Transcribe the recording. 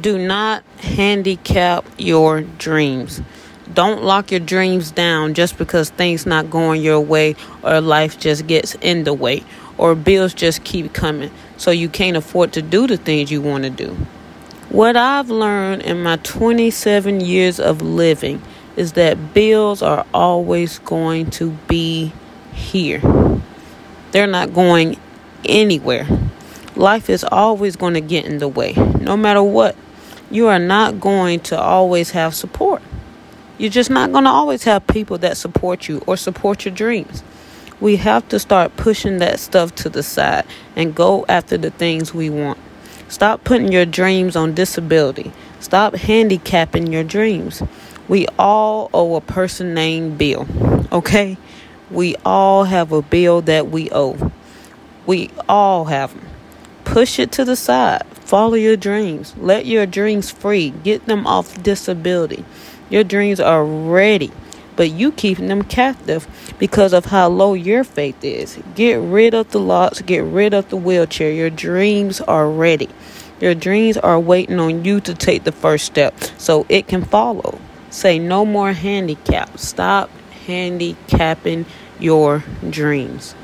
Do not handicap your dreams. Don't lock your dreams down just because things not going your way or life just gets in the way or bills just keep coming so you can't afford to do the things you want to do. What I've learned in my 27 years of living is that bills are always going to be here. They're not going anywhere. Life is always going to get in the way, no matter what. You are not going to always have support. You're just not going to always have people that support you or support your dreams. We have to start pushing that stuff to the side and go after the things we want. Stop putting your dreams on disability. Stop handicapping your dreams. We all owe a person named Bill, okay? We all have a bill that we owe. We all have them. Push it to the side. Follow your dreams. Let your dreams free. Get them off disability. Your dreams are ready, but you keeping them captive because of how low your faith is. Get rid of the locks. Get rid of the wheelchair. Your dreams are ready. Your dreams are waiting on you to take the first step so it can follow. Say no more handicap. Stop handicapping your dreams.